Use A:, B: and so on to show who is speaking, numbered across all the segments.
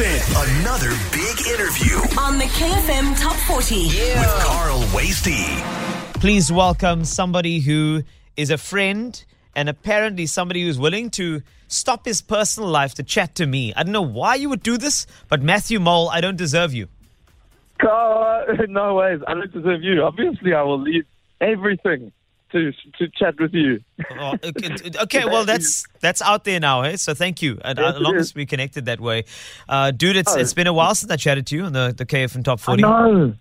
A: Listen, another big interview
B: on the KFM Top 40.
A: with Carl Wastie.
C: please welcome somebody who is a friend and apparently somebody who's willing to stop his personal life to chat to me. I don't know why you would do this, but Matthew Mole, I don't deserve you.
D: Carl, no ways. I don't deserve you. Obviously, I will leave everything to to chat with you.
C: Oh, okay, okay, well that's that's out there now, eh? So thank you. And
D: Yes,
C: as long as we connected that way, uh, dude, it's
D: Oh.
C: it's been a while since I chatted to you on the the KFM Top Forty.
D: know.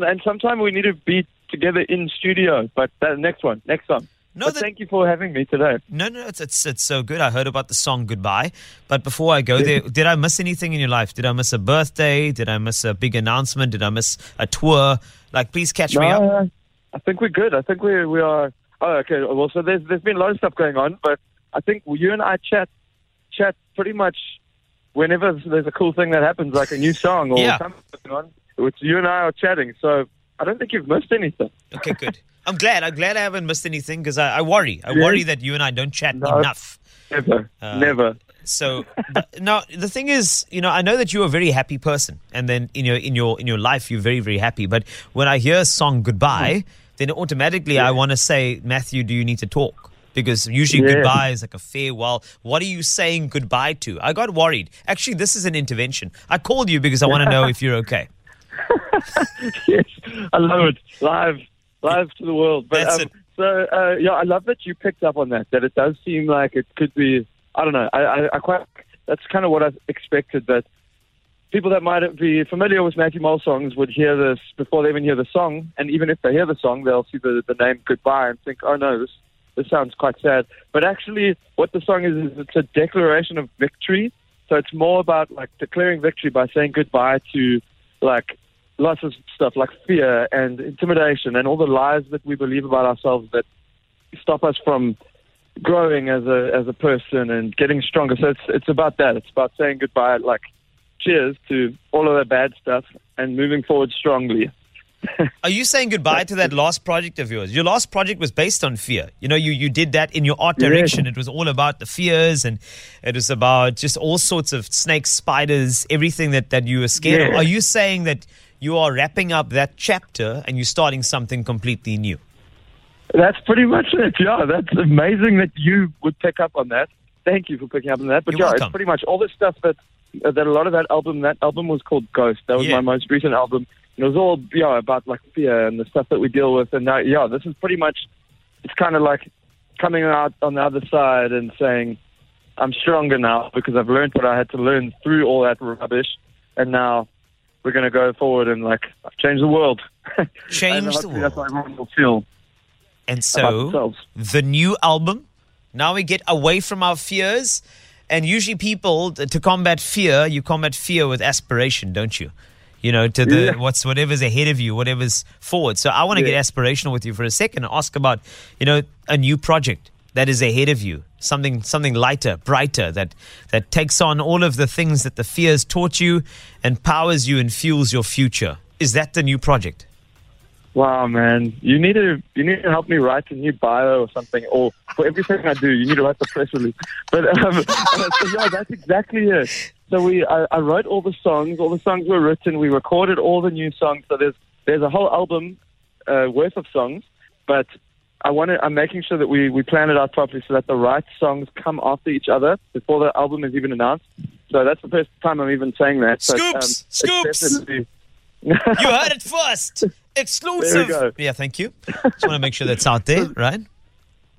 D: And sometime we need to be together in studio. But that next one, next time.
C: No,
D: but
C: that-
D: thank you for having me today.
C: No, no, it's, it's it's so good. I heard about the song "Goodbye," but before I go there, did I miss anything in your life? Did I miss a birthday? Did I miss a big announcement? Did I miss a tour? Like, please catch me up.
D: I think we're good. I think we we are. Oh, okay. Well, so there's there's been a lot of stuff going on, but I think you and I chat chat pretty much whenever there's a cool thing that happens, like a new song or
C: Yeah.
D: something on. Which you and I are chatting. So I don't think you've missed anything.
C: Okay, good. I'm glad. I'm glad I haven't missed anything because I, I worry. I worry that you and I don't chat
D: No.
C: enough.
D: Never,
C: Uh,
D: never.
C: So now the thing is, you know, I know that you're a very happy person, and then in your in your in your life you're very very happy. But when I hear a song "Goodbye," then automatically I want to say, Matthew, do you need to talk? Because usually
D: Yeah.
C: goodbye is like a farewell. What are you saying goodbye to? I got worried. Actually, this is an intervention. I called you because I want to know if you're okay.
D: yes, I love it. Live, live to the world. But
C: That's
D: um,
C: it.
D: so uh, yeah, I love that you picked up on that. That it does seem like it could be. I don't know. I, I, I quite. That's kind of what I expected. That people that might be familiar with Matthew Mole songs would hear this before they even hear the song, and even if they hear the song, they'll see the, the name "Goodbye" and think, "Oh no, this this sounds quite sad." But actually, what the song is is it's a declaration of victory. So it's more about like declaring victory by saying goodbye to like lots of stuff like fear and intimidation and all the lies that we believe about ourselves that stop us from growing as a as a person and getting stronger. So it's it's about that. It's about saying goodbye, like cheers to all of the bad stuff and moving forward strongly.
C: Are you saying goodbye to that last project of yours? Your last project was based on fear. You know, you, you did that in your art direction. It was all about the fears and it was about just all sorts of snakes, spiders, everything that, that you were scared of. Are you saying that you are wrapping up that chapter and you're starting something completely new?
D: That's pretty much it. Yeah, that's amazing that you would pick up on that. Thank you for picking up on that. But
C: You're
D: yeah,
C: welcome.
D: it's pretty much all the stuff that uh, that a lot of that album. That album was called Ghost. That was
C: Yeah.
D: my most recent album. And it was all yeah about like fear and the stuff that we deal with. And now yeah, this is pretty much. It's kind of like coming out on the other side and saying, I'm stronger now because I've learned what I had to learn through all that rubbish, and now we're going to go forward and like change the world.
C: Change the
D: hopefully That's
C: world.
D: what everyone will feel
C: And so the new album. Now we get away from our fears. And usually, people to combat fear, you combat fear with aspiration, don't you? You know, to the
D: Yeah.
C: what's whatever's ahead of you, whatever's forward. So I want to
D: Yeah.
C: get aspirational with you for a second and ask about, you know, a new project that is ahead of you, something something lighter, brighter that that takes on all of the things that the fears taught you and powers you and fuels your future. Is that the new project?
D: Wow, man, you need to you need to help me write a new bio or something, or for everything I do, you need to write the press release. But um, so yeah, that's exactly it. So we, I, I wrote all the songs. All the songs were written. We recorded all the new songs. So there's there's a whole album uh, worth of songs, but I want to. I'm making sure that we we plan it out properly so that the right songs come after each other before the album is even announced. So that's the first time I'm even saying that. So,
C: Scoops!
D: it's
C: Scoops!
D: definitely-
C: You heard it first. Exclusive. Yeah, thank you. Just want to make sure that's out there, right?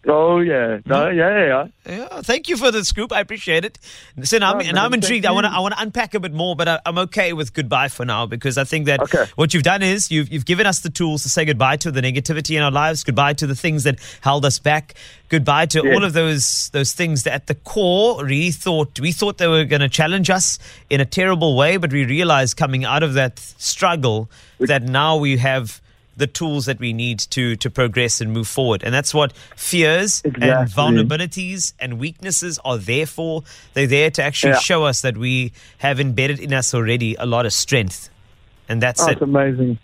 D: Oh yeah, no, hmm? yeah, yeah, yeah.
C: Yeah, thank you for the scoop. I appreciate it. Listen, I'm,
D: No,
C: and
D: man,
C: I'm intrigued. I want to. I want to unpack a bit more, but I, I'm okay with goodbye for now because I think that
D: Okay.
C: what you've done is you've you've given us the tools to say goodbye to the negativity in our lives, goodbye to the things that held us back, goodbye to all of those those things that at the core really thought we thought they were going to challenge us in a terrible way, but we realized coming out of that struggle that now we have the tools that we need to to progress and move forward. And that's what fears and vulnerabilities and weaknesses are there for. They're there to actually
D: Yeah.
C: show us that we have embedded in us already a lot of strength. And that's
D: Oh,
C: it.
D: amazing.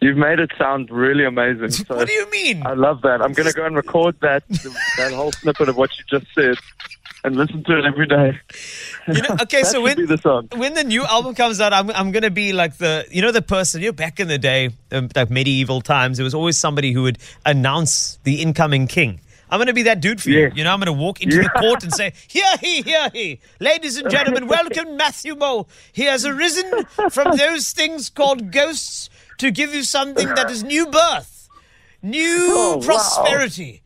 D: You've made it sound really amazing. So
C: what do you mean?
D: I love that. I'm going to go and record that that whole snippet of what you just said. and listen to it every day.
C: You know, okay, so when
D: the
C: when the new album comes out, I'm I'm gonna be like the you know the person you know back in the day, um, like medieval times, there was always somebody who would announce the incoming king. I'm gonna be that dude for you. You know, I'm gonna walk into the court and say, "Here he, here he, ladies and gentlemen, welcome Matthew Mole. He has arisen from those things called ghosts to give you something that is new birth, new
D: Oh, wow.
C: prosperity,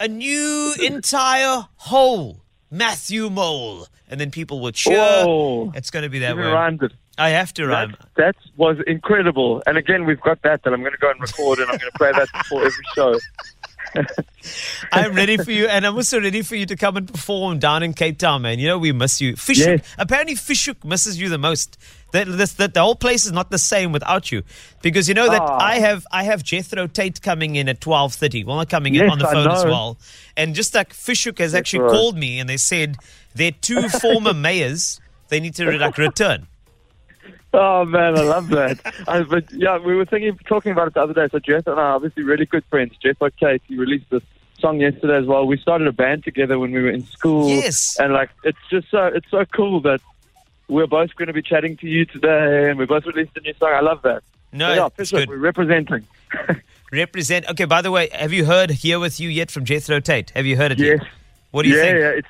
C: a new entire whole." Matthew Mole, and then people will cheer.
D: Whoa.
C: It's going to be that way.
D: rhymed it.
C: I have to
D: That,
C: rhyme.
D: that was incredible. And again, we've got that that I'm going to go and record, and I'm going to play that before every show.
C: I'm ready for you, and I'm also ready for you to come and perform down in Cape Town, man. You know we miss you. Fish Hoek,
D: Yes.
C: apparently Fish Hoek misses you the most. That this, that the whole place is not the same without you, because you know that
D: Ah.
C: I have I have Jethro Tait coming in at twelve thirty. Well, not coming in on the phone as well, and just like Fish Hoek has actually
D: right.
C: called me and they said their two former mayors they need to like return.
D: Oh man, I love that. I, but yeah, we were thinking, talking about it the other day. So Jeff and I are obviously really good friends. Jethro Tait, he released this song yesterday as well. We started a band together when we were in school.
C: Yes.
D: and like it's just so it's so cool that we're both going to be chatting to you today, and we both released a new song. I love that.
C: No,
D: So, yeah,
C: it's good.
D: we're representing.
C: Represent. Okay. By the way, have you heard "Here with You" yet from Jethro Tait? Have you heard it?
D: Yes.
C: Yet? What do you
D: yeah,
C: think?
D: Yeah, it's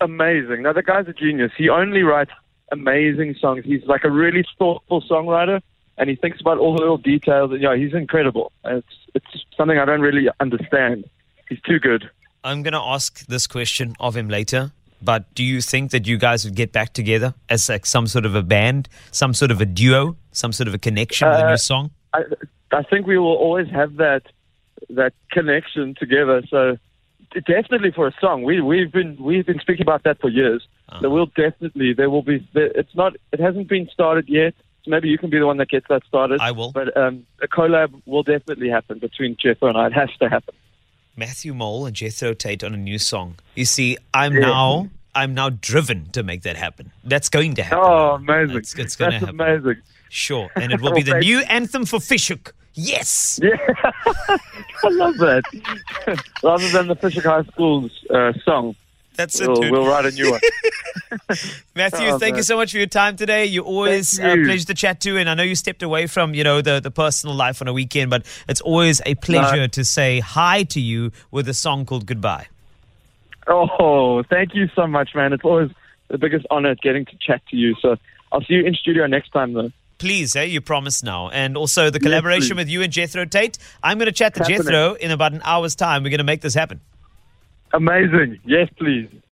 D: amazing. Now the guy's a genius. He only writes amazing songs. He's like a really thoughtful songwriter, and he thinks about all the little details. And yeah, he's incredible. And it's it's something I don't really understand. He's too good.
C: I'm going to ask this question of him later. But do you think that you guys would get back together as like some sort of a band, some sort of a duo, some sort of a connection with a
D: Uh,
C: new song?
D: I I think we will always have that that connection together. So definitely for a song, we we've been we've been speaking about that for years. So we'll definitely there will be it's not it hasn't been started yet. So maybe you can be the one that gets that started.
C: I will.
D: But um, a collab will definitely happen between Jethro and I. It has to happen.
C: Matthew Mole and Jethro Tait on a new song. You see, I'm
D: Yeah.
C: now I'm now driven to make that happen. That's going to happen.
D: Oh, amazing!
C: It's, it's going to happen.
D: amazing.
C: Sure, and it will be the new anthem for Fish Hoek. Yes.
D: Yeah, I love that. Rather than the Fish Hoek High School's uh, song,
C: That's it,
D: we'll, we'll write a new one.
C: Matthew,
D: Oh,
C: thank you so much for your time today. You're always
D: Thank
C: a pleasure to chat to, and I know you stepped away from you know the, the personal life on a weekend, but it's always a pleasure to say hi to you with a song called Goodbye.
D: Oh, thank you so much, man. It's always the biggest honor getting to chat to you. So I'll see you in studio next time, though.
C: Please, eh? You promise now. And also the collaboration
D: please.
C: with you and Jethro Tait. I'm going to chat to
D: Happening.
C: Jethro in about an hour's time. We're going to make this happen.
D: Amazing. Yes, please.